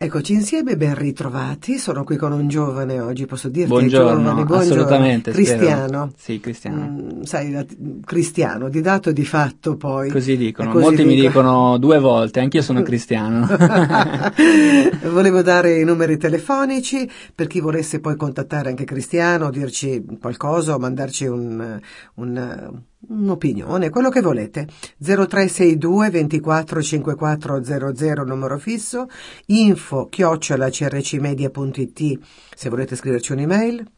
Eccoci insieme, ben ritrovati. Sono qui con un giovane oggi, posso dirti? Buongiorno, giovane, buongiorno. assolutamente. Cristiano. Spero. Sì, cristiano. Mm, sai, cristiano, di dato e di fatto poi. Così dicono. Così Molti mi dico- dicono due volte, anch'io sono cristiano. Volevo dare i numeri telefonici per chi volesse poi contattare anche Cristiano, dirci qualcosa o mandarci un- un- un'opinione, quello che volete. 0362 24 54 00 numero fisso, info chiocciola crcmedia.it se volete scriverci un'email.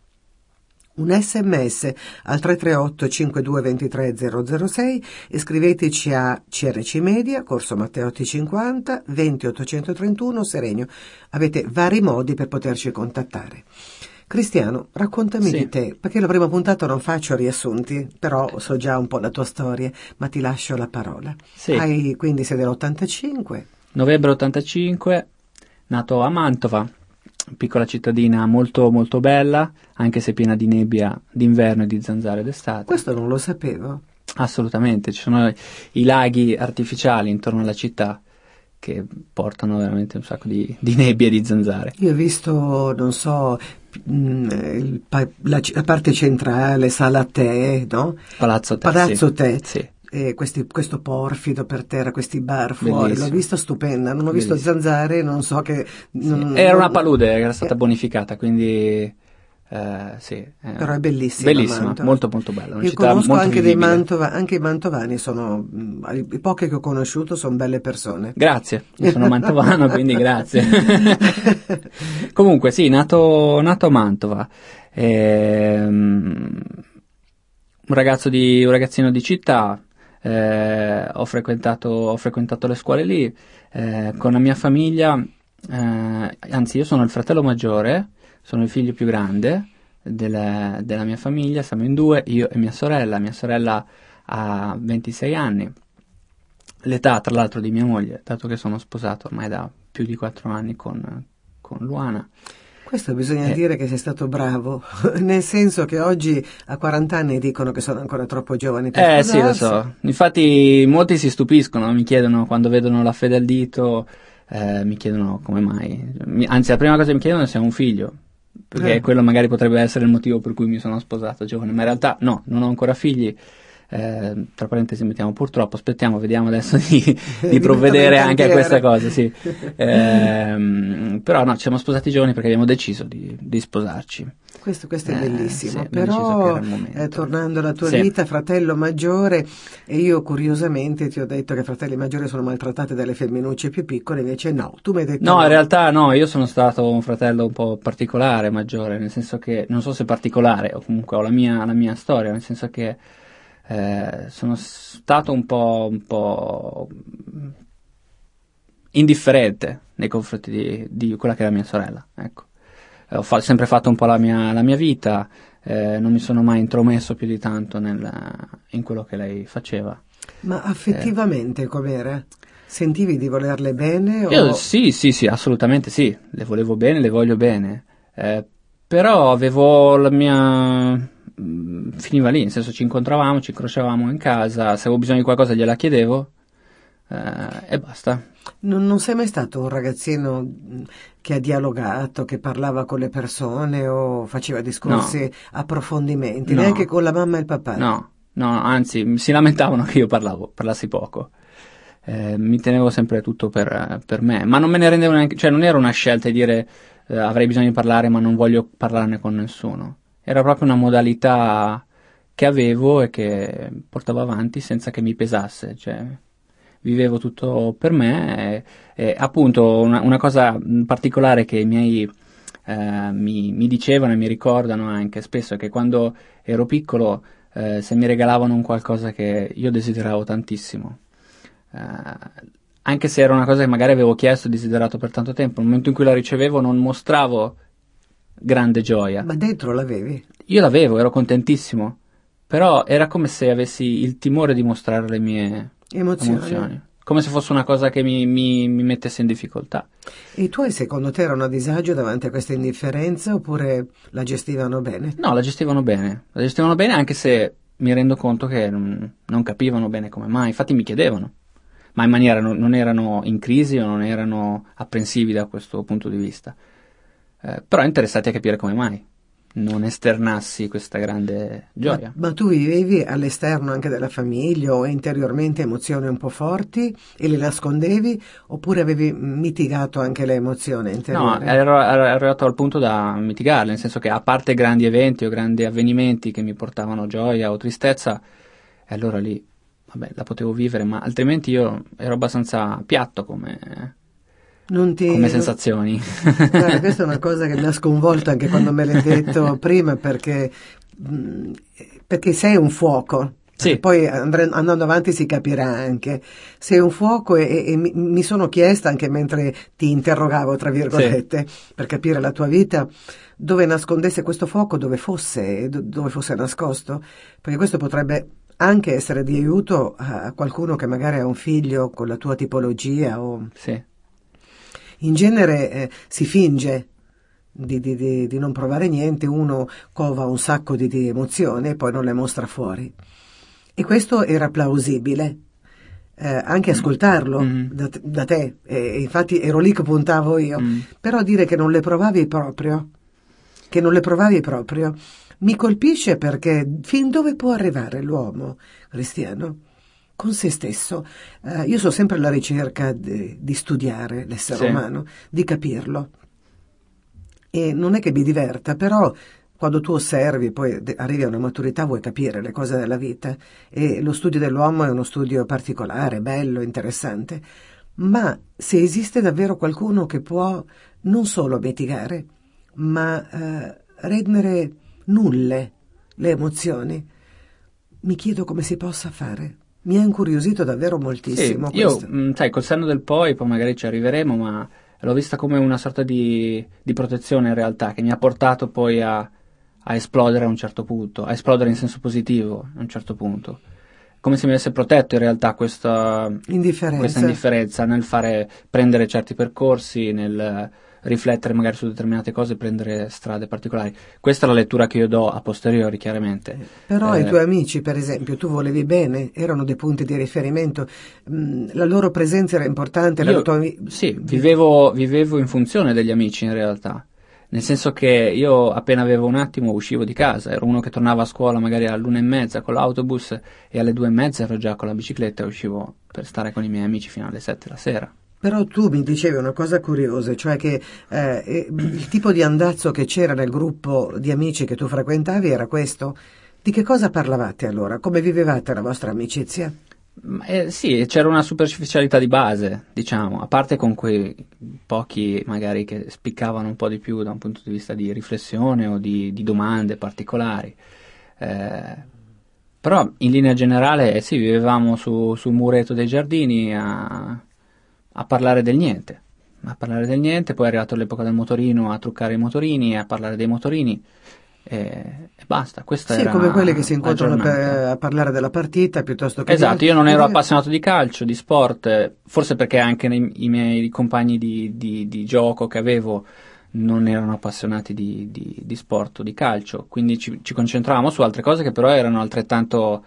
Un sms al 338 5223 006 e scriveteci a CRC Media, Corso Matteotti 50, 20 831 Serenio. Avete vari modi per poterci contattare. Cristiano, raccontami Sì. di te, perché la prima puntata non faccio riassunti, però so già un po' la tua storia, ma ti lascio la parola. Sì. Hai, quindi sei dell'85, Novembre 85, nato a Mantova, piccola cittadina molto molto bella, anche se piena di nebbia d'inverno e di zanzare d'estate. questo non lo sapevo. Assolutamente, ci sono i laghi artificiali intorno alla città che portano veramente un sacco di, di nebbia e di zanzare. Io ho visto, non so, mm, la, la parte centrale, sala tè, no? Palazzo Tè. Palazzo sì. Tè. Sì. E questi- questo porfido per terra, questi bar fuori, Bellissimo. l'ho visto stupenda, non ho visto Bellissimo. zanzare, non so che... non- Era una palude, era stata Eh, bonificata, quindi eh, sì. eh, Però è bellissima Bellissima, molto molto bella. Una Io conosco anche dei. Mantova, anche i mantovani sono, mm, i pochi che ho conosciuto sono belle persone. Grazie, io sono mantovano, quindi grazie. Comunque, sì, nato, nato a Mantova. Ehm, un ragazzo di, un ragazzino di città, eh, ho, frequentato, ho frequentato le scuole lì, eh, con la mia famiglia, eh, anzi io sono il fratello maggiore, sono il figlio più grande della, della mia famiglia, siamo in due, io e mia sorella, mia sorella ha 26 anni, l'età tra l'altro di mia moglie, dato che sono sposato ormai da più di 4 anni con, con Luana. Questo bisogna Eh. dire che sei stato bravo, nel senso che oggi a 40 anni dicono che sono ancora troppo giovani per Eh sì, lo sposarsi. so. Infatti molti si stupiscono, mi chiedono quando vedono la fede al dito, eh, mi chiedono come mai. Anzi, la prima cosa che mi chiedono è se ho un figlio, perché Eh. quello magari potrebbe essere il motivo per cui mi sono sposato giovane, ma in realtà no, non ho ancora figli. Eh, tra parentesi mettiamo purtroppo, aspettiamo, vediamo adesso di, di provvedere anche a questa cosa, sì. Ehm, però no, ci siamo sposati giovani perché abbiamo deciso di, di sposarci. Questo, questo è Eh, bellissimo, sì, deciso che però eh, tornando alla tua Sì. vita, fratello maggiore, e io curiosamente ti ho detto che fratelli maggiori sono maltrattati dalle femminucce più piccole, invece no, tu mi hai detto No, in realtà no, io sono stato un fratello un po' particolare, maggiore, nel senso che, non so se particolare, o comunque ho la mia, la mia storia, nel senso che eh, sono stato un po', un po' indifferente nei confronti di, di quella che era mia sorella, ecco. Eh, Ho fa- sempre fatto un po' la mia, la mia vita, eh, non mi sono mai intromesso più di tanto nel- in quello che lei faceva. Ma affettivamente com'era? Sentivi di volerle bene? O... Io sì, sì, sì, assolutamente sì, le volevo bene, le voglio bene, Eh, però avevo la mia... mm, finiva lì, nel senso ci incontravamo, ci incrociavamo in casa, se avevo bisogno di qualcosa gliela chiedevo eh, e basta. Non, non sei mai stato un ragazzino mh, che ha dialogato, che parlava con le persone o faceva discorsi, approfondimenti, No. neanche con la mamma e il papà? No, no, anzi, si lamentavano che io parlavo, parlassi poco. Eh, mi tenevo sempre tutto per, per me, ma non me ne rendevo neanche, cioè non era una scelta di dire eh, avrei bisogno di parlare ma non voglio parlarne con nessuno. Era proprio una modalità che avevo e che portavo avanti senza che mi pesasse, cioè vivevo tutto per me e, e appunto una, una cosa particolare che i miei eh, mi, mi dicevano e mi ricordano anche spesso è che quando ero piccolo eh, se mi regalavano un qualcosa che io desideravo tantissimo eh, anche se era una cosa che magari avevo chiesto e desiderato per tanto tempo, nel momento in cui la ricevevo non mostravo grande gioia. Ma dentro l'avevi? Io l'avevo, ero contentissimo, però era come se avessi il timore di mostrare le mie Emozioni. emozioni. come se fosse una cosa che mi, mi, mi mettesse in difficoltà. E i tuoi secondo te erano a disagio davanti a questa indifferenza oppure la gestivano bene? No, la gestivano bene, la gestivano bene anche se mi rendo conto che non, non capivano bene come mai, infatti mi chiedevano, ma in maniera non, non erano in crisi o non erano apprensivi da questo punto di vista, eh, però interessati a capire come mai non esternassi questa grande gioia. Ma, ma, tu vivevi all'esterno anche della famiglia o interiormente emozioni un po' forti e le nascondevi oppure avevi mitigato anche le emozioni interiori? No, ero, ero arrivato al punto da mitigarle, nel senso che a parte grandi eventi o grandi avvenimenti che mi portavano gioia o tristezza, e allora lì, vabbè, la potevo vivere, ma altrimenti io ero abbastanza piatto come ti... come sensazioni. Guarda, questa è una cosa che mi ha sconvolto anche quando me l'hai detto prima perché, mm, perché sei un fuoco. Sì. Poi andre- andando avanti si capirà anche. Sei un fuoco e, e, e mi, mi, sono chiesta anche mentre ti interrogavo, tra virgolette, sì. per capire la tua vita, dove nascondesse questo fuoco, dove fosse, dove fosse nascosto, perché questo potrebbe anche essere di aiuto a qualcuno che magari ha un figlio con la tua tipologia o... Sì in genere eh, si finge di, di, di, di, non provare niente, uno cova un sacco di, emozioni e poi non le mostra fuori. E questo era plausibile. Eh, anche ascoltarlo mm. da, da, te, e infatti ero lì che puntavo io, mm. però dire che non le provavi proprio, che non le provavi proprio, mi colpisce perché fin dove può arrivare l'uomo cristiano? Con se stesso. Uh, io sono sempre alla ricerca di, di studiare l'essere sì. umano, di capirlo. E non è che mi diverta, però quando tu osservi, poi arrivi a una maturità, vuoi capire le cose della vita. E lo studio dell'uomo è uno studio particolare, bello, interessante. Ma se esiste davvero qualcuno che può non solo mitigare, ma uh, rendere nulle le emozioni, mi chiedo come si possa fare. Mi ha incuriosito davvero moltissimo. Sì, io, mh, mm, sai, col senno del poi, poi magari ci arriveremo, ma l'ho vista come una sorta di, di protezione in realtà, che mi ha portato poi a, a, esplodere a un certo punto, a esplodere in senso positivo a un certo punto. Come se mi avesse protetto in realtà questa indifferenza, questa indifferenza nel fare, prendere certi percorsi, nel riflettere magari su determinate cose e prendere strade particolari. Questa è la lettura che io do a posteriori, chiaramente. Però eh, i tuoi amici, per esempio, tu volevi bene, erano dei punti di riferimento, mm, la loro presenza era importante. Io, tua... Sì, vivevo, vivevo in funzione degli amici in realtà nel senso che io appena avevo un attimo uscivo di casa, ero uno che tornava a scuola magari all'una e mezza con l'autobus e alle due e mezza ero già con la bicicletta e uscivo per stare con i miei amici fino alle sette la sera. Però tu mi dicevi una cosa curiosa, cioè che eh, il tipo di andazzo che c'era nel gruppo di amici che tu frequentavi era questo. Di che cosa parlavate allora? Come vivevate la vostra amicizia? Eh, sì, c'era una superficialità di base, diciamo, a parte con quei pochi magari che spiccavano un po' di più da un punto di vista di riflessione o di, di domande particolari. Eh, però in linea generale sì, vivevamo su, sul muretto dei giardini a a parlare del niente. A parlare del niente, poi è arrivato l'epoca del motorino a truccare i motorini, a parlare dei motorini e, e basta. Questa sì, come quelli che si incontrano per, a parlare della partita piuttosto che... Esatto, io non ero appassionato di calcio, di sport, forse perché anche nei, i miei compagni di, di, di, gioco che avevo non erano appassionati di, di sport o di calcio, quindi ci, ci, concentravamo su altre cose che però erano altrettanto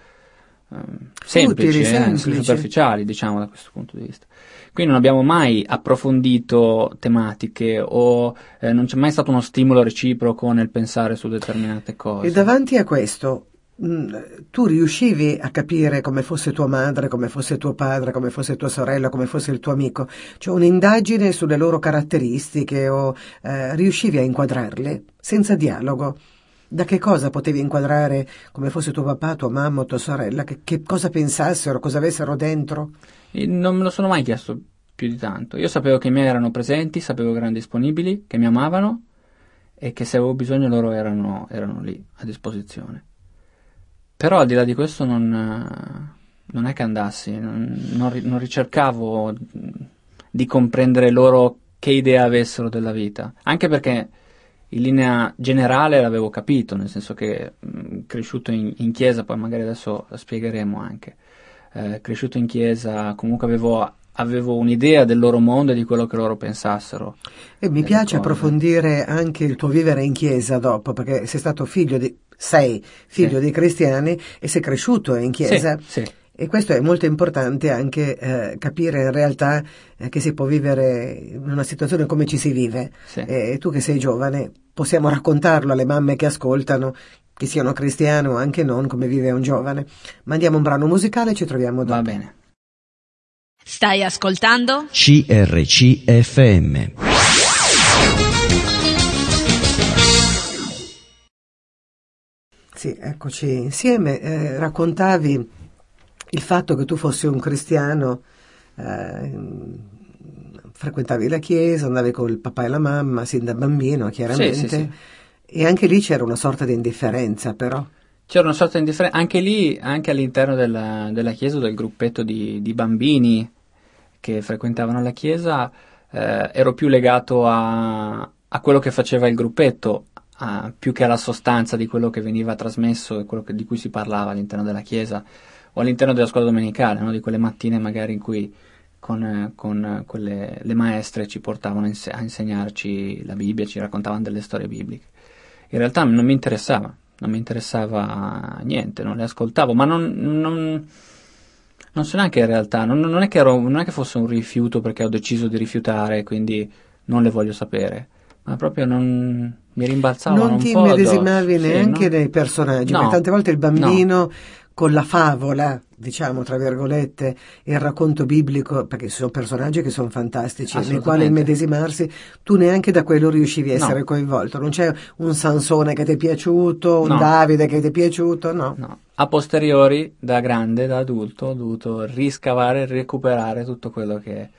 eh, semplici, Utili, eh, semplici, superficiali, diciamo da questo punto di vista. Qui non abbiamo mai approfondito tematiche o eh, non c'è mai stato uno stimolo reciproco nel pensare su determinate cose. E davanti a questo, mm, tu riuscivi a capire come fosse tua madre, come fosse tuo padre, come fosse tua sorella, come fosse il tuo amico? Cioè un'indagine sulle loro caratteristiche o eh, riuscivi a inquadrarle senza dialogo? da che cosa potevi inquadrare come fosse tuo papà, tua mamma tua sorella, che, che cosa pensassero, cosa avessero dentro? Non me lo sono mai chiesto più di tanto. Io sapevo che i miei erano presenti, sapevo che erano disponibili, che mi amavano e che se avevo bisogno loro erano, erano lì a disposizione. Però al di là di questo non, non è che andassi, non, non, non ricercavo di comprendere loro che idea avessero della vita, anche perché in linea generale l'avevo capito, nel senso che mh, cresciuto in, in, chiesa, poi magari adesso la spiegheremo anche. Eh, cresciuto in chiesa, comunque avevo, avevo un'idea del loro mondo e di quello che loro pensassero. E mi piace cose. approfondire anche il tuo vivere in chiesa dopo, perché sei stato figlio di, sei figlio Sì. di cristiani e sei cresciuto in chiesa. Sì, sì. E questo è molto importante anche eh, capire in realtà eh, che si può vivere in una situazione come ci si vive. Sì. E tu che sei giovane, possiamo raccontarlo alle mamme che ascoltano, che siano cristiane o anche non, come vive un giovane. Mandiamo un brano musicale e ci troviamo dopo. Va bene. Stai ascoltando? CRCFM. Sì, eccoci insieme. Eh, raccontavi il fatto che tu fossi un cristiano, eh, frequentavi la chiesa, andavi con il papà e la mamma sin da bambino, chiaramente. Sì, sì, sì. E anche lì c'era una sorta di indifferenza, però. C'era una sorta di indifferenza, anche lì, anche all'interno della, della chiesa, del gruppetto di, di bambini che frequentavano la chiesa, eh, ero più legato a, a quello che faceva il gruppetto, a- più che alla sostanza di quello che veniva trasmesso e quello che- di cui si parlava all'interno della chiesa o all'interno della scuola domenicale, no? di quelle mattine magari in cui con, con, eh, quelle, le maestre ci portavano a insegnarci la Bibbia, ci raccontavano delle storie bibliche. In realtà non mi interessava, non mi interessava niente, non le ascoltavo, ma non, non, non so neanche in realtà, non, non è che ero- non è che fosse un rifiuto perché ho deciso di rifiutare, quindi non le voglio sapere, ma proprio non mi rimbalzavano non un ti po' immedesimavi addosso. Sì, neanche no? nei personaggi, No. perché tante volte il bambino con la favola, diciamo tra virgolette, il racconto biblico, perché ci sono personaggi che sono fantastici, nei quali immedesimarsi, tu neanche da quello riuscivi a No. essere coinvolto. Non c'è un Sansone che ti è piaciuto, un No. Davide che ti è piaciuto, no. No. A posteriori, da grande, da adulto, ho dovuto riscavare e recuperare tutto quello che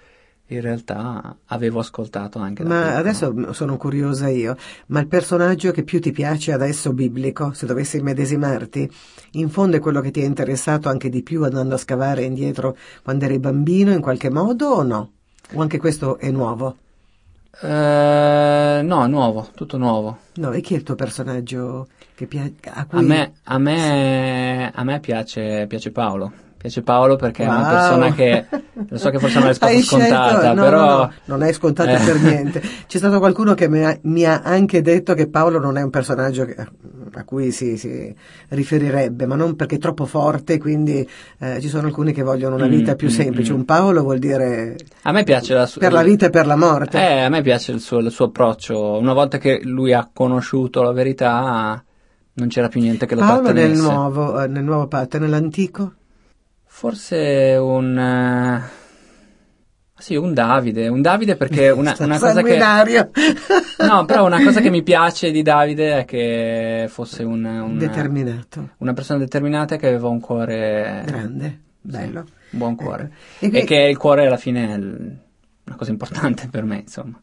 in realtà avevo ascoltato anche da Ma piccolo. adesso sono curiosa io, ma il personaggio che più ti piace adesso biblico, se dovessi immedesimarti, in fondo è quello che ti è interessato anche di più andando a scavare indietro quando eri bambino in qualche modo o no? O anche questo è nuovo? Eh, no, nuovo, tutto nuovo. No, e chi è il tuo personaggio che piace? A, cui... A me, a me, a me piace, piace Paolo. Piace Paolo perché è una Wow. persona che, lo so che forse è risposta Hai scelto- scontata, no, però... no, no, non è scontata Eh. per niente. C'è stato qualcuno che mi ha, mi ha anche detto che Paolo non è un personaggio che- a cui si, si riferirebbe, ma non perché è troppo forte, quindi eh, ci sono alcuni che vogliono una Mm, vita più mm, semplice. mm. Un Paolo vuol dire A me piace la sua... per la vita e per la morte. Eh, a me piace il suo, il suo approccio. Una volta che lui ha conosciuto la verità, non c'era più niente che lo Paolo nel trattenesse. nuovo, eh, nel nuovo patto, nell'antico? Forse un... eh, Sì, un Davide. Un Davide perché una, una cosa che... No, però una cosa che mi piace di Davide è che fosse un, un- Determinato, una persona determinata che aveva un cuore grande, bello. un buon cuore. Ecco. E che il cuore alla fine è una cosa importante per me, insomma.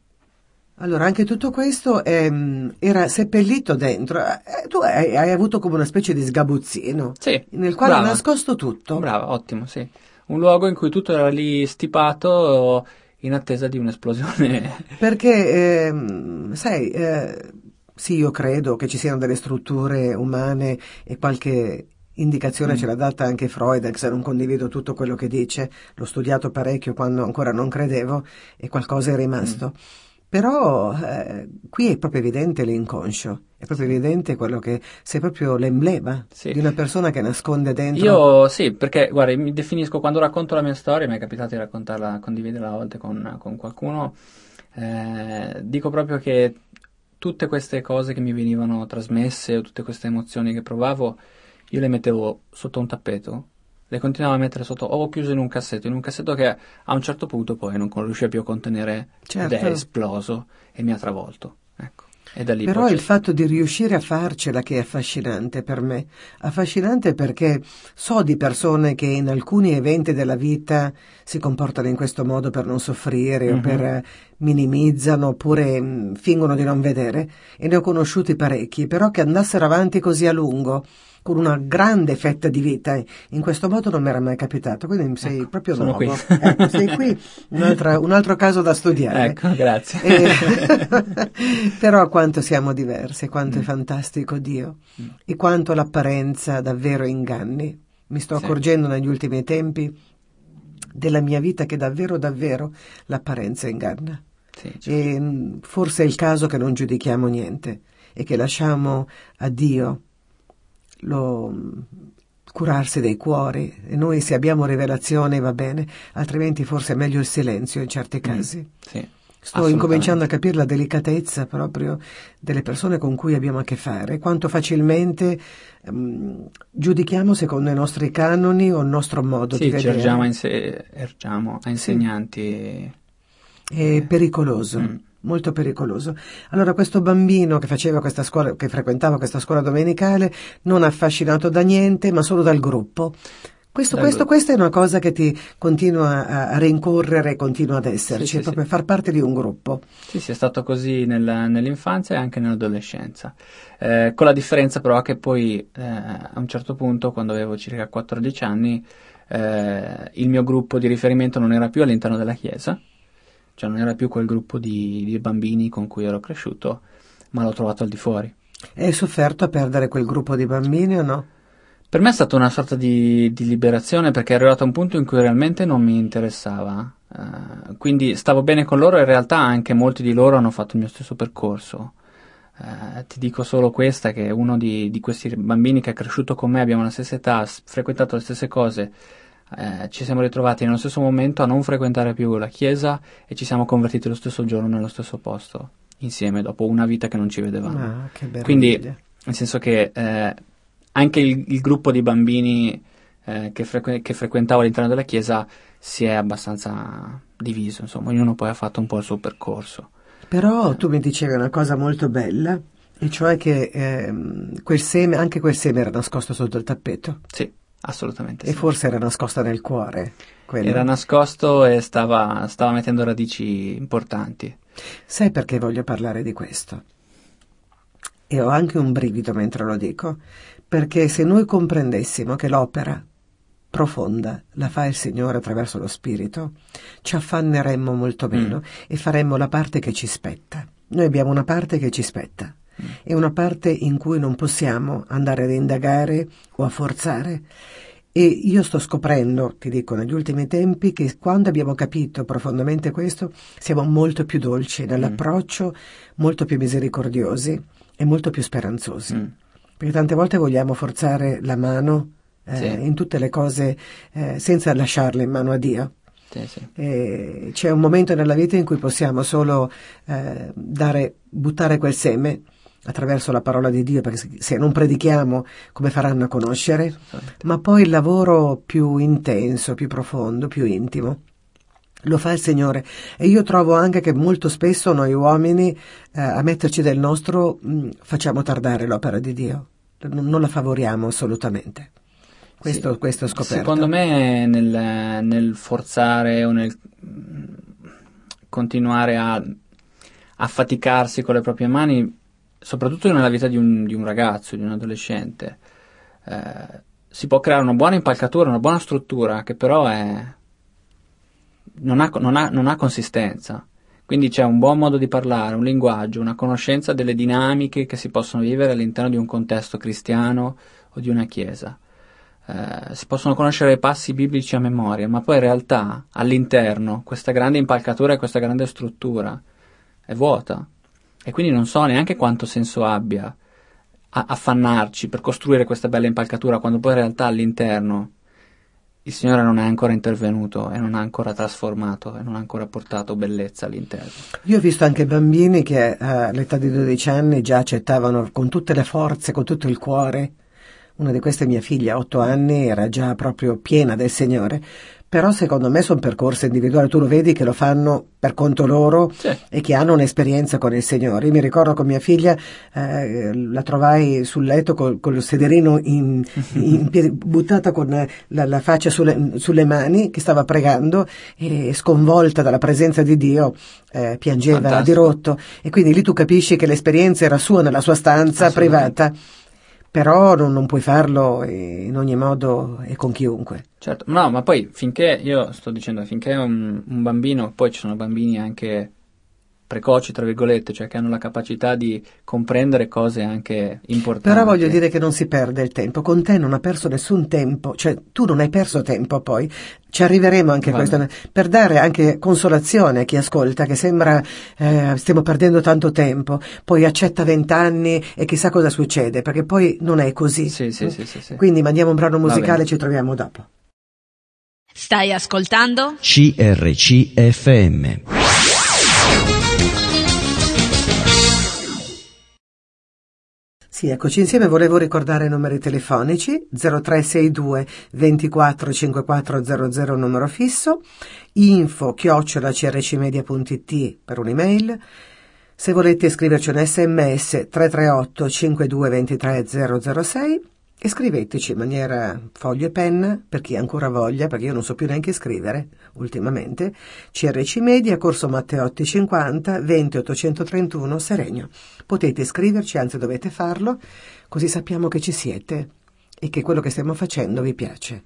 Allora, anche tutto questo ehm, era seppellito dentro. Eh, tu hai, hai avuto come una specie di sgabuzzino Sì. nel quale brava. hai nascosto tutto. Brava, ottimo, sì. Un luogo in cui tutto era lì stipato in attesa di un'esplosione. Perché, ehm, sai, eh, sì, io credo che ci siano delle strutture umane e qualche indicazione Mm. ce l'ha data anche Freud, anche se non condivido tutto quello che dice, l'ho studiato parecchio quando ancora non credevo e qualcosa è rimasto. Mm. Però eh, qui è proprio evidente l'inconscio, è proprio evidente quello che sei proprio l'emblema Sì. di una persona che nasconde dentro. Io sì, perché guarda, mi definisco quando racconto la mia storia, mi è capitato di raccontarla, condividerla a volte con, con qualcuno, eh, dico proprio che tutte queste cose che mi venivano trasmesse o tutte queste emozioni che provavo, io le mettevo sotto un tappeto, le continuavo a mettere sotto, o chiuso in un cassetto, in un cassetto che a un certo punto poi non riusciva più a contenere Certo. ed è esploso e mi ha travolto. Ecco. E da lì Però il fatto di riuscire a farcela che è affascinante per me. Affascinante perché so di persone che in alcuni eventi della vita si comportano in questo modo per non soffrire o Mhm. per eh, minimizzano oppure mh, fingono di non vedere e ne ho conosciuti parecchi, però che andassero avanti così a lungo con una grande fetta di vita in questo modo non mi era mai capitato, quindi sei Ecco, proprio sono nuovo. qui. Ecco, sei qui, un altro caso da studiare. Ecco, grazie. Eh, però quanto siamo diversi, quanto Mm. è fantastico Dio e quanto l'apparenza davvero inganni. Mi sto Sì. accorgendo negli ultimi tempi della mia vita che davvero, davvero l'apparenza inganna. Sì, certo. E mh, forse è il caso che non giudichiamo niente e che lasciamo a Dio lo, mh, curarsi dei cuori. E noi se abbiamo rivelazione va bene, altrimenti forse è meglio il silenzio in certi casi. sì. Sto incominciando a capire la delicatezza proprio delle persone con cui abbiamo a che fare, quanto facilmente ehm, giudichiamo secondo i nostri canoni o il nostro modo Sì, di vedere. inse- ergiamo a insegnanti. È pericoloso, Mm. molto pericoloso. Allora questo bambino che faceva questa scuola, che frequentava questa scuola domenicale, non affascinato da niente, ma solo dal gruppo. Questo, questo, questa è una cosa che ti continua a, a rincorrere, continua ad esserci, Sì, sì, proprio sì. far parte di un gruppo. Sì, sì, è stato così nella- nell'infanzia e anche nell'adolescenza. Eh, con la differenza però che poi eh, a un certo punto, quando avevo circa 14 anni, eh, il mio gruppo di riferimento non era più all'interno della chiesa, cioè non era più quel gruppo di, di bambini con cui ero cresciuto, ma l'ho trovato al di fuori. Hai sofferto a perdere quel gruppo di bambini o no? Per me è stata una sorta di, di liberazione perché ero arrivato a un punto in cui realmente non mi interessava. Eh, quindi stavo bene con loro e in realtà anche molti di loro hanno fatto il mio stesso percorso. Eh, ti dico solo questa, che uno di, di questi bambini che è cresciuto con me, abbiamo la stessa età, frequentato le stesse cose, eh, ci siamo ritrovati nello stesso momento a non frequentare più la chiesa e ci siamo convertiti lo stesso giorno nello stesso posto, insieme, dopo una vita che non ci vedevamo. Ah. Quindi, nel senso che eh, anche il, il gruppo di bambini eh, che, frequ- che frequentavo all'interno della chiesa si è abbastanza diviso, insomma, ognuno poi ha fatto un po' il suo percorso. Però tu mi dicevi una cosa molto bella, e cioè che ehm, quel seme, anche quel seme era nascosto sotto il tappeto Sì, assolutamente e sì. forse era nascosta nel cuore. quello. Era nascosto e stava, stava mettendo radici importanti. Sai perché voglio parlare di questo? E ho anche un brivido mentre lo dico, perché se noi comprendessimo che l'opera profonda la fa il Signore attraverso lo Spirito, ci affanneremmo molto meno e faremmo la parte che ci spetta. Noi abbiamo una parte che ci spetta e una parte in cui non possiamo andare ad indagare o a forzare. E io sto scoprendo, ti dico, negli ultimi tempi, che quando abbiamo capito profondamente questo, siamo molto più dolci nell'approccio, molto più misericordiosi e molto più speranzosi. Mm. Perché tante volte vogliamo forzare la mano eh, Sì. in tutte le cose eh, senza lasciarle in mano a Dio. Sì, sì. C'è un momento nella vita in cui possiamo solo eh, dare, buttare quel seme attraverso la parola di Dio, perché se- non predichiamo come faranno a conoscere, Assolutamente. ma poi il lavoro più intenso, più profondo, più intimo. Lo fa il Signore e io trovo anche che molto spesso noi uomini eh, a metterci del nostro mh, facciamo tardare l'opera di Dio, non, non la favoriamo assolutamente. Questo, Sì. questo ho scoperto. Secondo me nel, nel forzare o nel mm, continuare a, a faticarsi con le proprie mani, soprattutto nella vita di un, di un ragazzo, di un adolescente, eh, si può creare una buona impalcatura, una buona struttura che però è, non, ha, non ha- non ha consistenza. Quindi c'è un buon modo di parlare, un linguaggio, una conoscenza delle dinamiche che si possono vivere all'interno di un contesto cristiano o di una chiesa. Eh, si possono conoscere i passi biblici a memoria, ma poi in realtà all'interno questa grande impalcatura e questa grande struttura è vuota. E quindi non so neanche quanto senso abbia affannarci per costruire questa bella impalcatura quando poi in realtà all'interno il Signore non è ancora intervenuto e non ha ancora trasformato e non ha ancora portato bellezza all'interno. Io ho visto anche bambini che eh, all'età di 12 anni già accettavano con tutte le forze, con tutto il cuore. Una di queste, mia figlia, 8 anni, era già proprio piena del Signore. Però secondo me sono percorsi individuali, tu lo vedi che lo fanno per conto loro Sì. e che hanno un'esperienza con il Signore. Io mi ricordo con mia figlia, eh, la trovai sul letto col, col sederino in, in piedi, buttata con la, la faccia sulle, sulle mani, che stava pregando e sconvolta dalla presenza di Dio, eh, piangeva Fantastico. di rotto. E quindi lì tu capisci che l'esperienza era sua nella sua stanza privata, però non, non puoi farlo in ogni modo e con chiunque. Certo, no, ma poi finché io sto dicendo finché un, un bambino, poi ci sono bambini anche precoci, tra virgolette, cioè che hanno la capacità di comprendere cose anche importanti. Però voglio dire che non si perde il tempo. Con te non ha perso nessun tempo, cioè tu non hai perso tempo poi. Ci arriveremo anche a questo, per dare anche consolazione a chi ascolta, che sembra eh, stiamo perdendo tanto tempo, poi accetta vent'anni e chissà cosa succede, perché poi non è così. Sì, sì, sì, sì, sì. Quindi mandiamo un brano musicale e ci troviamo dopo. Stai ascoltando? CRCFM. Sì, eccoci insieme. Volevo ricordare i numeri telefonici 0362 24 5400 numero fisso, info chiocciola per un'email. Se volete scriverci un sms 338 52 23 006 e scriveteci in maniera foglio e penna, per chi ancora voglia, perché io non so più neanche scrivere ultimamente, CRC Media, Corso Matteotti 50, 20 831 Seregno. Potete scriverci, anzi dovete farlo, così sappiamo che ci siete e che quello che stiamo facendo vi piace.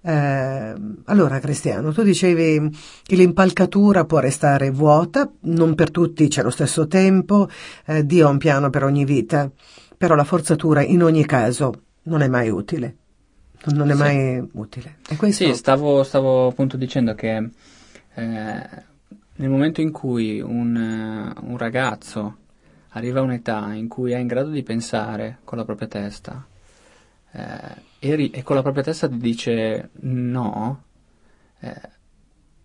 Eh, allora, Cristiano, tu dicevi che l'impalcatura può restare vuota, non per tutti c'è lo stesso tempo, eh, Dio ha un piano per ogni vita, però la forzatura in ogni caso non è mai utile. Non è sì. mai utile. Questo... Sì, stavo, stavo, appunto dicendo che eh, nel momento in cui un, uh, un, ragazzo arriva a un'età in cui è in grado di pensare con la propria testa eh, e, ri- e, con la propria testa ti dice no, eh,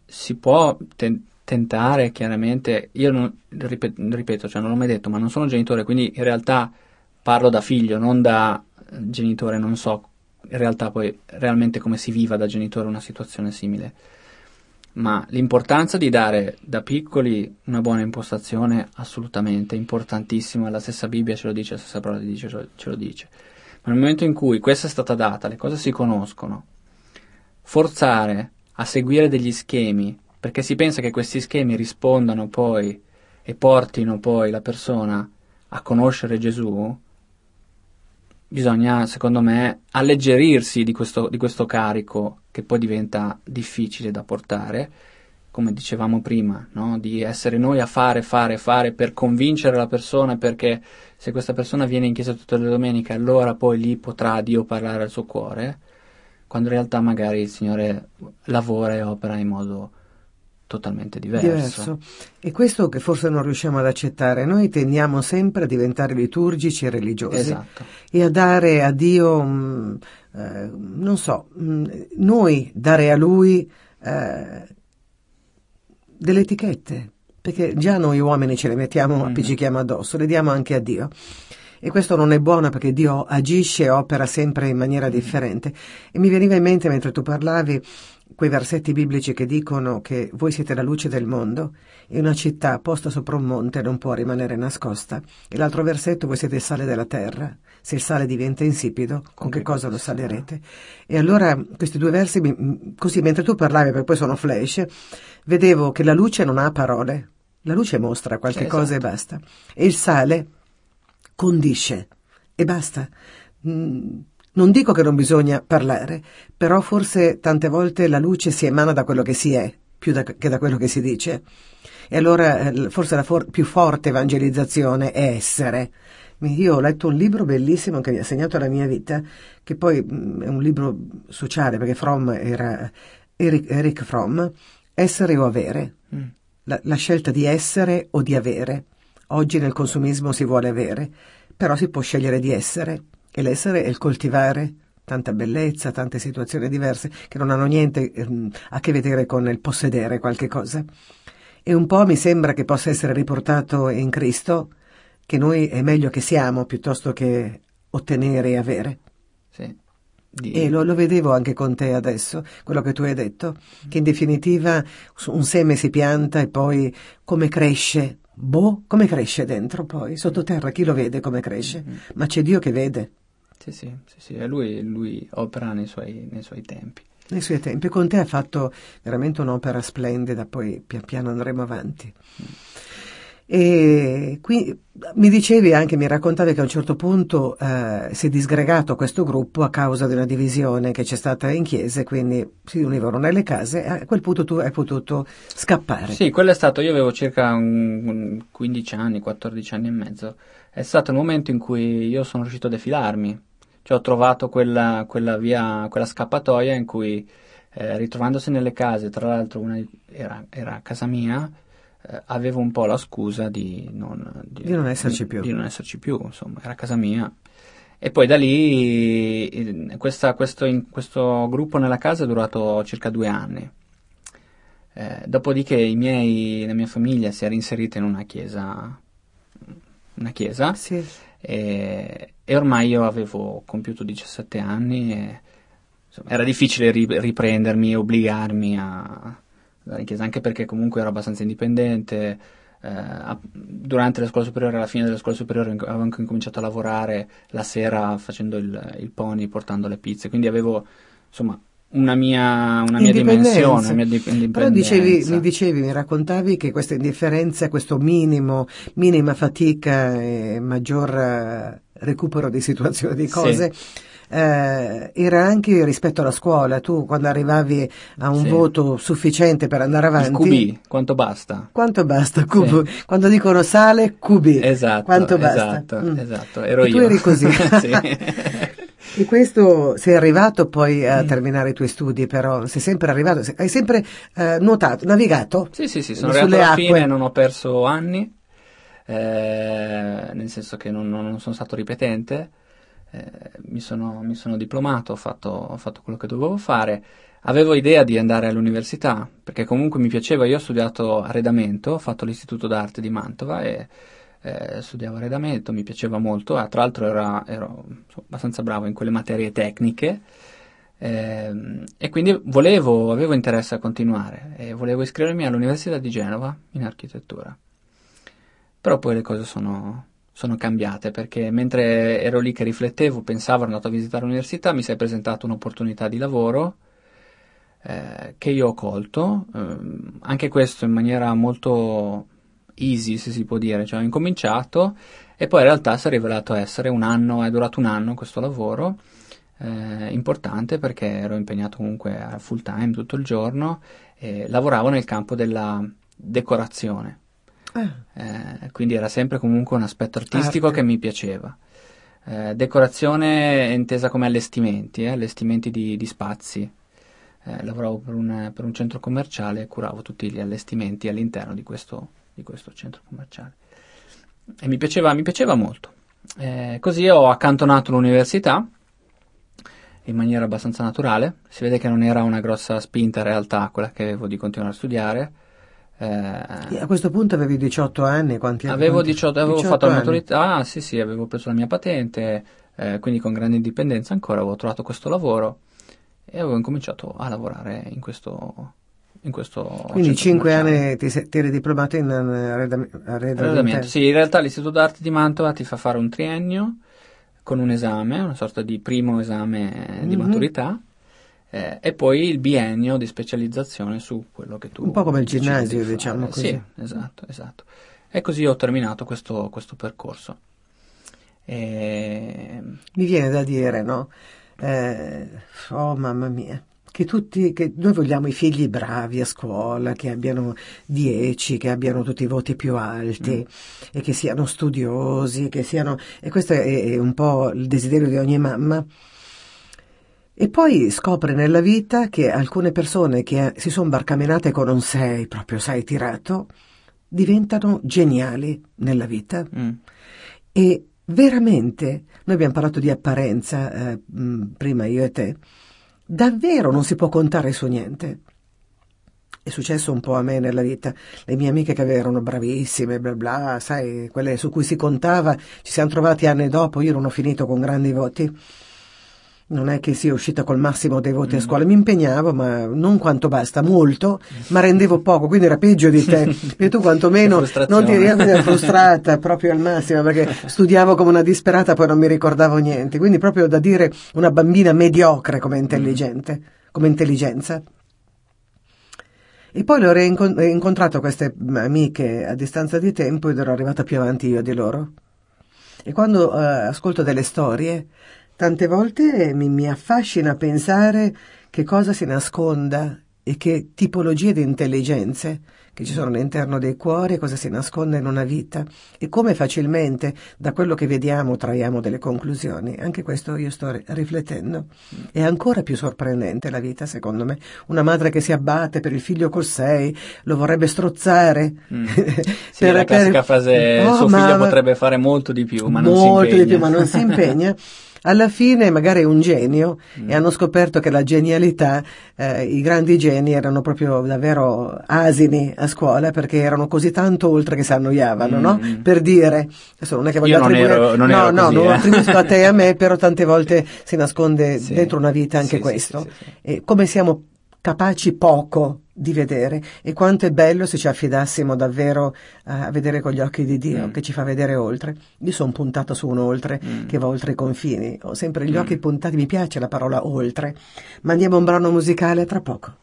si può ten- tentare chiaramente, io non, ripet- ripeto, cioè non l'ho mai detto, ma non sono genitore, quindi in realtà parlo da figlio, non da genitore, non so in realtà poi realmente come si viva da genitore una situazione simile. Ma l'importanza di dare da piccoli una buona impostazione assolutamente importantissima, la stessa Bibbia ce lo dice, la stessa parola di Dio ce lo dice. Ma nel momento in cui questa è stata data, le cose si conoscono, forzare a seguire degli schemi, perché si pensa che questi schemi rispondano poi e portino poi la persona a conoscere Gesù, bisogna, secondo me, alleggerirsi di questo, di questo carico che poi diventa difficile da portare, come dicevamo prima, no? di essere noi a fare, fare, fare per convincere la persona, perché se questa persona viene in chiesa tutte le domeniche, allora poi lì potrà Dio parlare al suo cuore, quando in realtà magari il Signore lavora e opera in modo totalmente diverso. diverso. E questo che forse non riusciamo ad accettare, noi tendiamo sempre a diventare liturgici e religiosi esatto. e a dare a Dio, mh, mm, eh, non so, mh, mm, noi dare a Lui eh, delle etichette, perché già noi uomini ce le mettiamo, mm. appiccichiamo addosso, le diamo anche a Dio. E questo non è buono perché Dio agisce e opera sempre in maniera mm. differente. E mi veniva in mente mentre tu parlavi quei versetti biblici che dicono che voi siete la luce del mondo e una città posta sopra un monte non può rimanere nascosta. E l'altro versetto, voi siete il sale della terra. Se il sale diventa insipido, con, con che cosa lo salerete? E allora questi due versi, così mentre tu parlavi, perché poi sono flash, vedevo che la luce non ha parole. La luce mostra qualche esatto. cosa e basta. E il sale condisce e basta. Mm, non dico che non bisogna parlare, però forse tante volte la luce si emana da quello che si è, più da, che da quello che si dice. E allora eh, forse la for- più forte evangelizzazione è essere. Io ho letto un libro bellissimo che mi ha segnato la mia vita, che poi mm, è un libro sociale, perché Fromm era Eric, Eric Fromm, Essere o avere. Mm. La, la scelta di essere o di avere. Oggi nel consumismo si vuole avere, però si può scegliere di essere. E l'essere è il coltivare tanta bellezza, tante situazioni diverse che non hanno niente ehm, a che vedere con il possedere qualche cosa. E un po' mi sembra che possa essere riportato in Cristo che noi è meglio che siamo piuttosto che ottenere e avere. Sì. Di... E lo, lo, vedevo anche con te adesso, quello che tu hai detto, che in definitiva un seme si pianta e poi come cresce, boh, come cresce dentro poi, sottoterra, chi lo vede come cresce? Mm-hmm. Ma c'è Dio che vede. Sì, sì, sì, sì. E lui, lui opera nei suoi, nei suoi tempi. Nei suoi tempi. Con te ha fatto veramente un'opera splendida, poi pian piano andremo avanti. E qui mi dicevi anche, mi raccontavi che a un certo punto eh, si è disgregato questo gruppo a causa di una divisione che c'è stata in chiesa, quindi si univano nelle case e a quel punto tu hai potuto scappare. Sì, quello è stato, io avevo circa un, un 15 anni, 14 anni e mezzo, è stato il momento in cui io sono riuscito a defilarmi, cioè ho trovato quella, quella via, quella scappatoia in cui eh, ritrovandosi nelle case, tra l'altro una era, era casa mia, eh, avevo un po' la scusa di non, di, di non esserci di, più. Di non esserci più, insomma, era casa mia. E poi da lì questa, questo, in, questo, gruppo nella casa è durato circa due anni. Eh, dopodiché i miei, la mia famiglia si era inserita in una chiesa, una chiesa sì. e, e, ormai io avevo compiuto 17 anni e insomma, era difficile riprendermi e obbligarmi a, in chiesa, anche perché comunque ero abbastanza indipendente. Eh, durante la scuola superiore, alla fine della scuola superiore, avevo anche incominciato a lavorare la sera facendo il, il pony, portando le pizze, quindi avevo insomma una mia, una mia dimensione, una mia indipendenza. Però dicevi, mi dicevi, mi raccontavi che questa indifferenza, questo minimo, minima fatica e maggior eh, recupero di situazioni, di cose, sì eh, era anche rispetto alla scuola. Tu quando arrivavi a un sì. voto sufficiente per andare avanti... QB, quanto basta? Quanto basta? Cubo. Sì. Quando dicono sale, QB. Esatto. Quanto basta? Esatto, mm. esatto. Ero e io. tu eri così. E questo sei arrivato poi a mm. terminare i tuoi studi, però sei sempre arrivato, hai sempre eh, nuotato, navigato? Sì, sì, sì, sono arrivato alla acque. fine, non ho perso anni, eh, nel senso che non, non sono stato ripetente eh, mi, sono, mi, sono, diplomato, ho fatto, ho fatto, quello che dovevo fare. Avevo idea di andare all'università, perché comunque mi piaceva, io ho studiato arredamento, ho fatto l'istituto d'arte di Mantova e eh, studiavo arredamento, mi piaceva molto, ah, tra l'altro era, ero abbastanza bravo in quelle materie tecniche. Eh, e quindi volevo, avevo interesse a continuare e volevo iscrivermi all'Università di Genova in architettura. Però poi le cose sono, sono cambiate perché mentre ero lì che riflettevo, pensavo, ero andato a visitare l'università, mi si è presentata un'opportunità di lavoro eh, che io ho colto, eh, anche questo in maniera molto easy se si può dire, cioè ho incominciato e poi in realtà si è rivelato essere un anno, è durato un anno questo lavoro, eh, importante perché ero impegnato comunque a full time tutto il giorno e lavoravo nel campo della decorazione Ah. Eh, quindi era sempre comunque un aspetto artistico Arte. che mi piaceva. Eh, decorazione intesa come allestimenti, eh, allestimenti di, di spazi. Eh, lavoravo per un, per un, centro commerciale e curavo tutti gli allestimenti all'interno di questo, di questo centro commerciale. E mi piaceva, mi piaceva molto. Eh, così ho accantonato l'università in maniera abbastanza naturale. Si vede che non era una grossa spinta in realtà quella che avevo di continuare a studiare eh, a questo punto avevi 18 anni? Quanti anni? Avevo, 18, avevo 18 fatto anni. la maturità, ah, sì, sì, avevo preso la mia patente, eh, quindi con grande indipendenza ancora avevo trovato questo lavoro e avevo incominciato a lavorare in questo. In questo quindi 5 anni ti, ti, eri diplomato in arredamento? arredamento? Sì, in realtà l'Istituto d'Arte di Mantova ti fa fare un triennio con un esame, una sorta di primo esame mm-hmm. di mhm. maturità eh, e poi il biennio di specializzazione su quello che tu... Un po' come il ginnasio, diciamo così. Sì, esatto, esatto. E così ho terminato questo, questo percorso. E... Mi viene da dire, no? Eh, oh mamma mia, che tutti, che noi vogliamo i figli bravi a scuola, che abbiano 10, che abbiano tutti i voti più alti mm. e che siano studiosi, che siano... E questo è, è un po' il desiderio di ogni mamma e poi scopre nella vita che alcune persone che si sono barcamenate con un 6, proprio 6 tirato, diventano geniali nella vita. Mm. E veramente, noi abbiamo parlato di apparenza eh, prima io e te, davvero non si può contare su niente. È successo un po' a me nella vita. Le mie amiche che erano bravissime, bla bla, sai, quelle su cui si contava, ci siamo trovati anni dopo, io non ho finito con grandi voti non è che sia uscita col massimo dei voti a scuola, mi impegnavo, ma non quanto basta, molto, ma rendevo poco, quindi era peggio di te. e tu quantomeno non ti eri frustrata proprio al massimo, perché studiavo come una disperata, poi non mi ricordavo niente. Quindi proprio da dire una bambina mediocre come intelligente, come intelligenza. E poi le ho incontrato queste amiche a distanza di tempo ed ero arrivata più avanti io di loro. E quando eh, ascolto delle storie, tante volte mi, mi affascina pensare che cosa si nasconda e che tipologie di intelligenze che ci sono all'interno dei cuori, cosa si nasconde in una vita e come facilmente da quello che vediamo traiamo delle conclusioni. Anche questo io sto riflettendo. È ancora più sorprendente la vita, secondo me. Una madre che si abbatte per il figlio col 6, lo vorrebbe strozzare. Mm. Sì, per, la classica per... frase, oh, suo figlio ma... potrebbe fare molto di più, ma non si impegna. Molto di più, ma non si impegna. Alla fine magari è un genio mm. e hanno scoperto che la genialità, eh, i grandi geni erano proprio davvero asini a scuola perché erano così tanto oltre che si annoiavano, mm. no? Per dire, adesso non è che voglio Io attribuire, non ero, non no, no, così, non eh. attribuisco a te e a me, però tante volte si nasconde sì. dentro una vita anche sì, questo. Sì, e come siamo capaci poco di vedere e quanto è bello se ci affidassimo davvero a vedere con gli occhi di Dio mm. che ci fa vedere oltre. Io sono puntata su un oltre mm. che va oltre i confini, ho sempre gli mm. occhi puntati, mi piace la parola oltre. Mandiamo un brano musicale tra poco.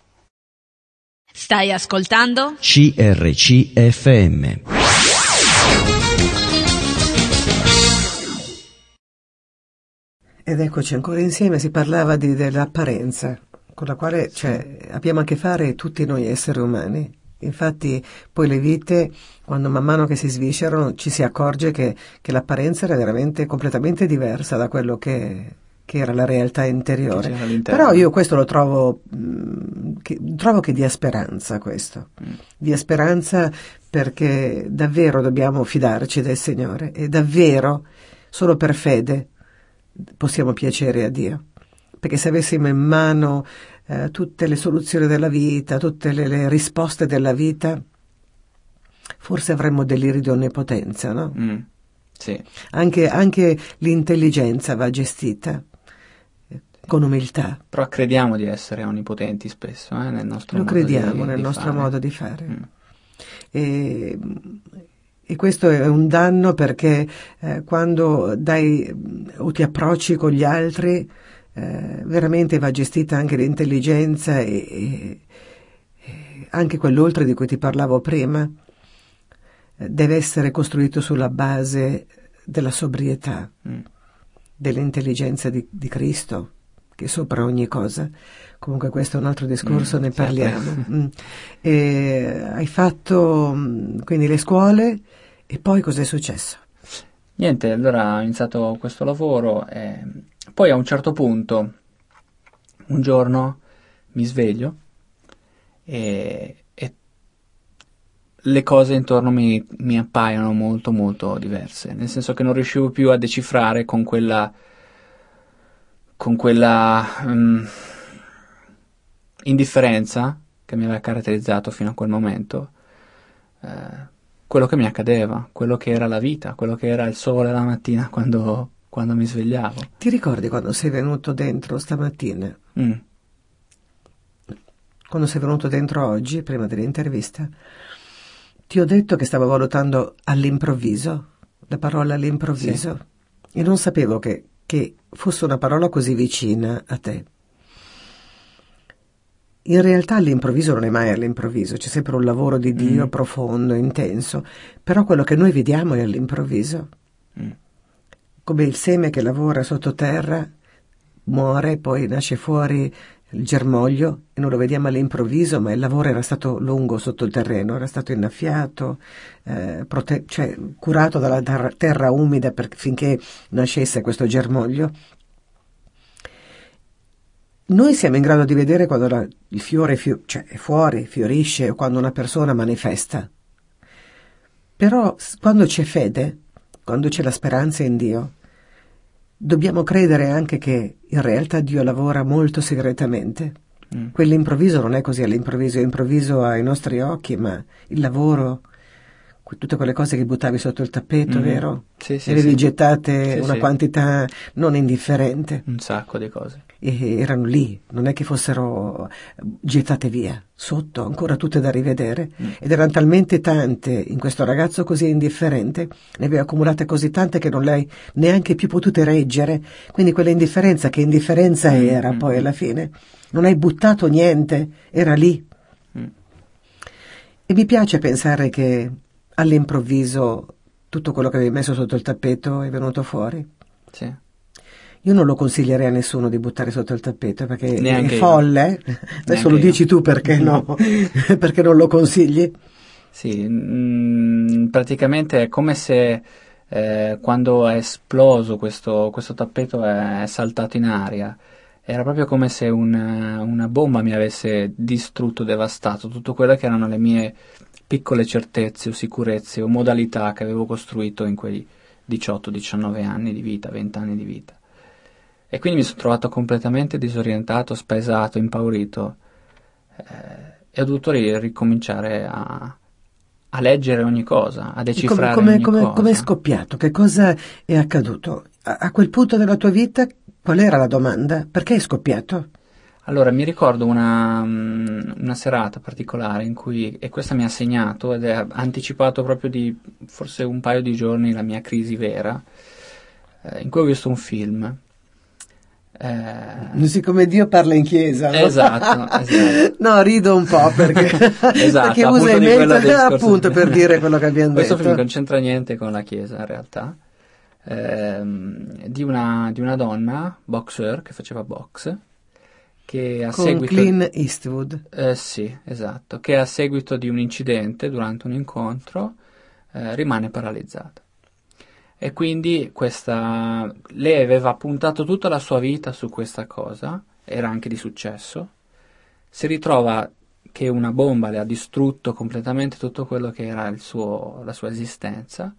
Stai ascoltando? CRCFM. Ed eccoci ancora insieme, si parlava di, dell'apparenza con la quale cioè, abbiamo a che fare tutti noi esseri umani. Infatti poi le vite, quando man mano che si sviscerano, ci si accorge che, che l'apparenza era veramente completamente diversa da quello che, che era la realtà interiore. Però io questo lo trovo, mh, mm, che, trovo che dia speranza questo, mm. dia speranza perché davvero dobbiamo fidarci del Signore e davvero solo per fede possiamo piacere a Dio perché se avessimo in mano eh, tutte le soluzioni della vita, tutte le, le, risposte della vita, forse avremmo deliri di onnipotenza, no? Mm, sì. Anche, anche l'intelligenza va gestita eh, con umiltà. Però crediamo di essere onnipotenti spesso eh, nel nostro Lo modo crediamo di, nel di nostro fare. modo di fare. Mm. E, e questo è un danno perché eh, quando dai o ti approcci con gli altri eh, veramente va gestita anche l'intelligenza e, e, e, anche quell'oltre di cui ti parlavo prima eh, deve essere costruito sulla base della sobrietà, mm. dell'intelligenza di, di, Cristo che è sopra ogni cosa. Comunque questo è un altro discorso, mm, ne certo. parliamo. mm. hai fatto mm, quindi le scuole e poi cos'è successo? Niente, allora ho iniziato questo lavoro e poi a un certo punto, un giorno, mi sveglio e, e le cose intorno mi, mi, appaiono molto molto diverse, nel senso che non riuscivo più a decifrare con quella, con quella um, indifferenza che mi aveva caratterizzato fino a quel momento. Eh, quello che mi accadeva, quello che era la vita, quello che era il sole la mattina quando, quando mi svegliavo. Ti ricordi quando sei venuto dentro stamattina? Mm. Quando sei venuto dentro oggi, prima dell'intervista, ti ho detto che stavo valutando all'improvviso, la parola all'improvviso, sì. e non sapevo che, che fosse una parola così vicina a te. In realtà all'improvviso non è mai all'improvviso, c'è sempre un lavoro di Dio mm. profondo, intenso, però quello che noi vediamo è all'improvviso. Mm. Come il seme che lavora sottoterra, muore, poi nasce fuori il germoglio e non lo vediamo all'improvviso, ma il lavoro era stato lungo sotto il terreno, era stato innaffiato, eh, prote- cioè, curato dalla terra, terra umida per, finché nascesse questo germoglio noi siamo in grado di vedere quando la, il fiore fio, cioè, è fuori, fiorisce o quando una persona manifesta. Però quando c'è fede, quando c'è la speranza in Dio, dobbiamo credere anche che in realtà Dio lavora molto segretamente. Mm. Quell'improvviso non è così all'improvviso, è improvviso ai nostri occhi, ma il lavoro, tutte quelle cose che buttavi sotto il tappeto, mm. vero? Sì, sì, e le sì. gettate Sì, una sì. quantità non indifferente Un sacco di cose. e erano lì, non è che fossero gettate via, sotto, ancora tutte da rivedere. Mm. Ed erano talmente tante in questo ragazzo così indifferente, ne aveva accumulate così tante che non le hai neanche più potute reggere. Quindi quella indifferenza, che indifferenza Mm, era mm, poi mm. alla fine, non hai buttato niente, era lì. Mm. E mi piace pensare che all'improvviso tutto quello che avevi messo sotto il tappeto è venuto fuori. Sì. Io non lo consiglierei a nessuno di buttare sotto il tappeto perché Neanche è io. folle. Adesso lo io. dici tu perché no? perché non lo consigli? Sì, mm, praticamente è come se eh, quando è esploso questo, questo tappeto è, è saltato in aria. Era proprio come se una, una bomba mi avesse distrutto, devastato tutto quello che erano le mie piccole certezze o sicurezze o modalità che avevo costruito in quei 18-19 anni di vita, 20 anni di vita. E quindi mi sono trovato completamente disorientato, spaesato, impaurito eh, e ho dovuto ri- ricominciare a, a leggere ogni cosa, a Come, decifrare come, ogni come, cosa. come è scoppiato? Che cosa è accaduto? A, a quel punto della tua vita qual era la domanda? Perché è scoppiato? Allora, mi ricordo una, mm, una serata particolare in cui, e questa mi ha segnato ed è anticipato proprio di forse un paio di giorni la mia crisi vera, eh, in cui ho visto un film. Eh, Siccome Dio parla in chiesa, no? Esatto, esatto. no, rido un po' perché, Esatto, perché appunto usa i discorso. appunto per dire quello che abbiamo Questo detto. film non c'entra niente con la Chiesa in realtà, ehm, di, una, di una donna, boxer, che faceva box, che a con seguito... Clint Eastwood. Eh, sì, esatto, che a seguito di un incidente durante un incontro eh, rimane paralizzata. E quindi questa, lei aveva puntato tutta la sua vita su questa cosa, era anche di successo, si ritrova che una bomba le ha distrutto completamente tutto quello che era il suo- la sua esistenza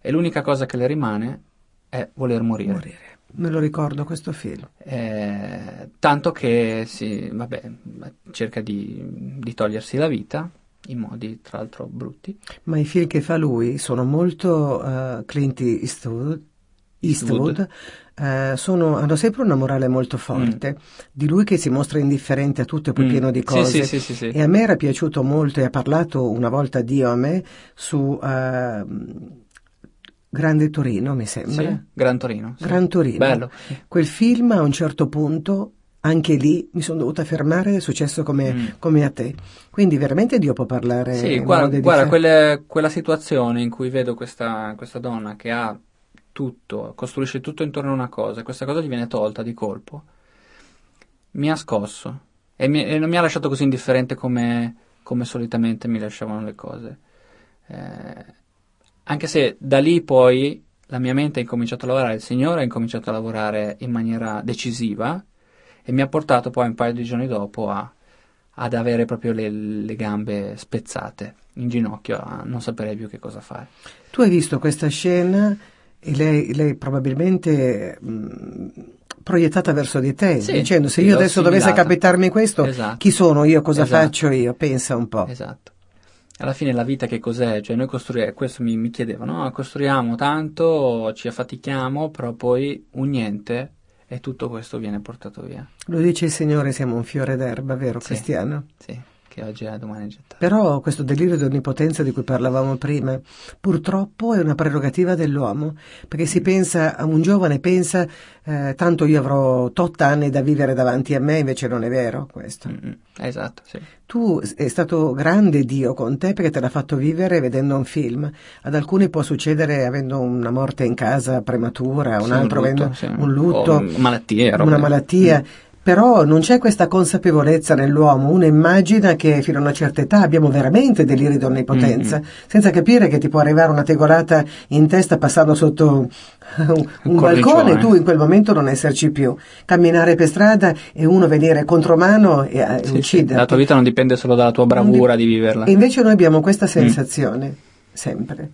e l'unica cosa che le rimane è voler morire. Morire. Me lo ricordo questo film. Eh, tanto che si, vabbè, cerca di, di togliersi la vita in modi tra l'altro brutti. Ma i film che fa lui sono molto eh, Clint Eastwood. Eastwood, eh, sono- hanno sempre una morale molto forte di lui che si mostra indifferente a tutto e poi Mm. pieno di cose sì, sì, sì, sì. e a me era piaciuto molto e ha parlato una volta Dio a me su eh, Grande Torino mi sembra Sì, Gran Torino. sì. Gran Torino Bello. quel film a un certo punto anche lì mi sono dovuta fermare è successo come, Mm. come a te quindi veramente Dio può parlare Sì, guarda, guarda, quelle- quella situazione in cui vedo questa, questa donna che ha tutto, costruisce tutto intorno a una cosa, e questa cosa gli viene tolta di colpo, mi ha scosso e, mi- e non mi ha lasciato così indifferente come, come solitamente mi lasciavano le cose. Eh, anche se da lì poi la mia mente ha incominciato a lavorare, il Signore ha incominciato a lavorare in maniera decisiva e mi ha portato poi un paio di giorni dopo a, ad avere proprio le, le gambe spezzate in ginocchio, a non sapere più che cosa fare. Tu hai visto questa scena e lei, lei probabilmente mh, proiettata verso di te, Sì, dicendo se io adesso dovesse capitarmi questo, Esatto. chi sono io, cosa Esatto. faccio io? Pensa un po'. Esatto. Alla fine la vita che cos'è? Cioè noi costruiamo, questo mi, mi chiedeva, no? Costruiamo tanto, ci affatichiamo, però poi un niente e tutto questo viene portato via. Lo dice il Signore, siamo un fiore d'erba, vero Sì. Cristiano? Sì, che oggi è domani è gettato. Però questo delirio di onnipotenza di cui parlavamo prima, purtroppo è una prerogativa dell'uomo, perché si pensa, un giovane pensa, eh, tanto io avrò tot anni da vivere davanti a me, invece non è vero questo. Mm, mm, Esatto, sì. Tu è stato grande Dio con te perché te l'ha fatto vivere vedendo un film. Ad alcuni può succedere avendo una morte in casa prematura, un Sì, altro lutto, avendo sì. un lutto, O malattie, una malattia. Mm. Però non c'è questa consapevolezza nell'uomo, uno immagina che fino a una certa età abbiamo veramente deliri di onnipotenza, Mm-hmm. senza capire che ti può arrivare una tegolata in testa passando sotto un, un balcone e tu in quel momento non esserci più. Camminare per strada e uno venire contromano e, e Sì, sì. ucciderti. La tua vita non dipende solo dalla tua bravura di viverla. E invece noi abbiamo questa Mm. sensazione, sempre.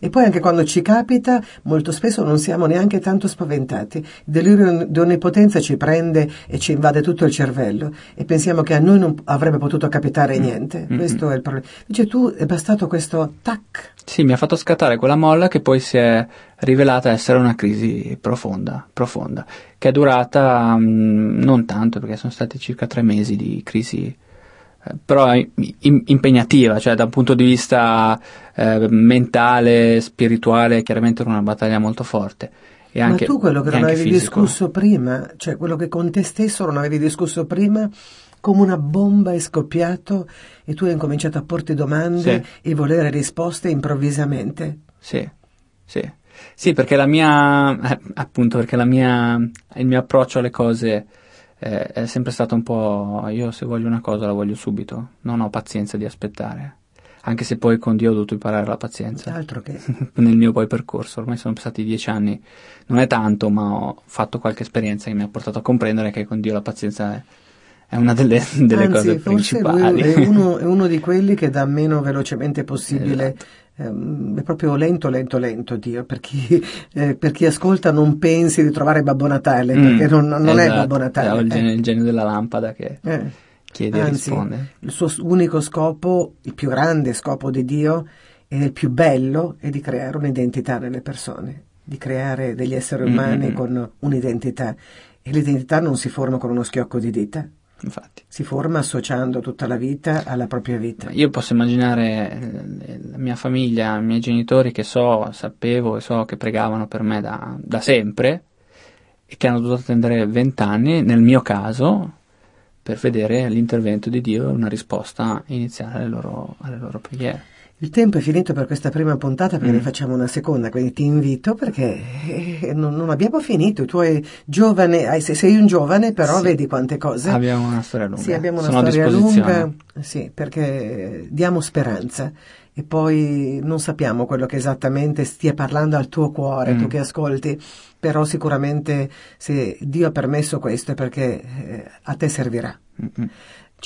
E poi anche quando ci capita, molto spesso non siamo neanche tanto spaventati. Il delirio di onnipotenza ci prende e ci invade tutto il cervello e pensiamo che a noi non avrebbe potuto capitare niente. Mm. Questo è il problema. Invece tu è bastato questo tac. Sì, mi ha fatto scattare quella molla che poi si è rivelata essere una crisi profonda, profonda, che è durata mm, non tanto, perché sono stati circa tre mesi di crisi, però im- im- impegnativa, cioè da un punto di vista eh, mentale, spirituale, chiaramente era una battaglia molto forte. e anche Ma tu quello che non avevi fisico. discusso prima, cioè quello che con te stesso non avevi discusso prima, come una bomba è scoppiato e tu hai incominciato a porti domande e volere risposte improvvisamente. Sì, sì. Sì, perché la mia, eh, appunto, perché la mia, il mio approccio alle cose eh, è sempre stato un po', io se voglio una cosa la voglio subito, non ho pazienza di aspettare. Anche se poi con Dio ho dovuto imparare la pazienza. Altro che. Nel mio poi percorso, ormai sono passati dieci anni, non è tanto, ma ho fatto qualche esperienza che mi ha portato a comprendere che con Dio la pazienza è, è una delle, delle Anzi, cose principali. è uno, è uno di quelli che dà meno velocemente possibile. Esatto. Ehm, è proprio lento, lento, lento Dio. Per chi, eh, per chi ascolta, non pensi di trovare Babbo Natale, perché non, non è esatto. Babbo Natale. È il eh. genio, il genio della lampada che Eh. chiede e Anzi, risponde. il suo unico scopo, il più grande scopo di Dio e il più bello è di creare un'identità nelle persone, di creare degli esseri umani Mm-mm. con un'identità. E l'identità non si forma con uno schiocco di dita, Infatti. si forma associando tutta la vita alla propria vita. Io posso immaginare eh, la mia famiglia, i miei genitori che so, sapevo e so che pregavano per me da, da sempre e che hanno dovuto attendere vent'anni, nel mio caso, per vedere l'intervento di Dio e una risposta iniziale alle loro, alle loro preghiere. Il tempo è finito per questa prima puntata perché Mm. ne facciamo una seconda, quindi ti invito perché eh, non, non abbiamo finito. Tu hai giovane, sei un giovane, però Sì. vedi quante cose. Abbiamo una storia lunga. Sì, abbiamo una Sono storia lunga, sì, perché diamo speranza e poi non sappiamo quello che esattamente stia parlando al tuo cuore, Mm. tu che ascolti, però sicuramente se Dio ha permesso questo è perché eh, a te servirà. Mm-mm.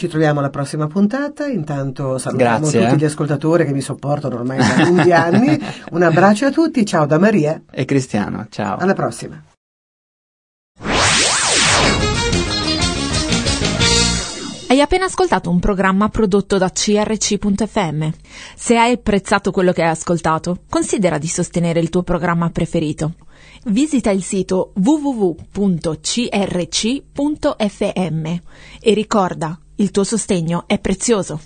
Ci troviamo alla prossima puntata, intanto salutiamo Grazie, tutti eh. gli ascoltatori che mi sopportano ormai da lunghi anni, un abbraccio a tutti, ciao da Maria, E Cristiano, ciao. alla prossima. Hai appena ascoltato un programma prodotto da crc.fm. Se hai apprezzato quello che hai ascoltato, considera di sostenere il tuo programma preferito. Visita il sito www.crc.fm e ricorda, il tuo sostegno è prezioso.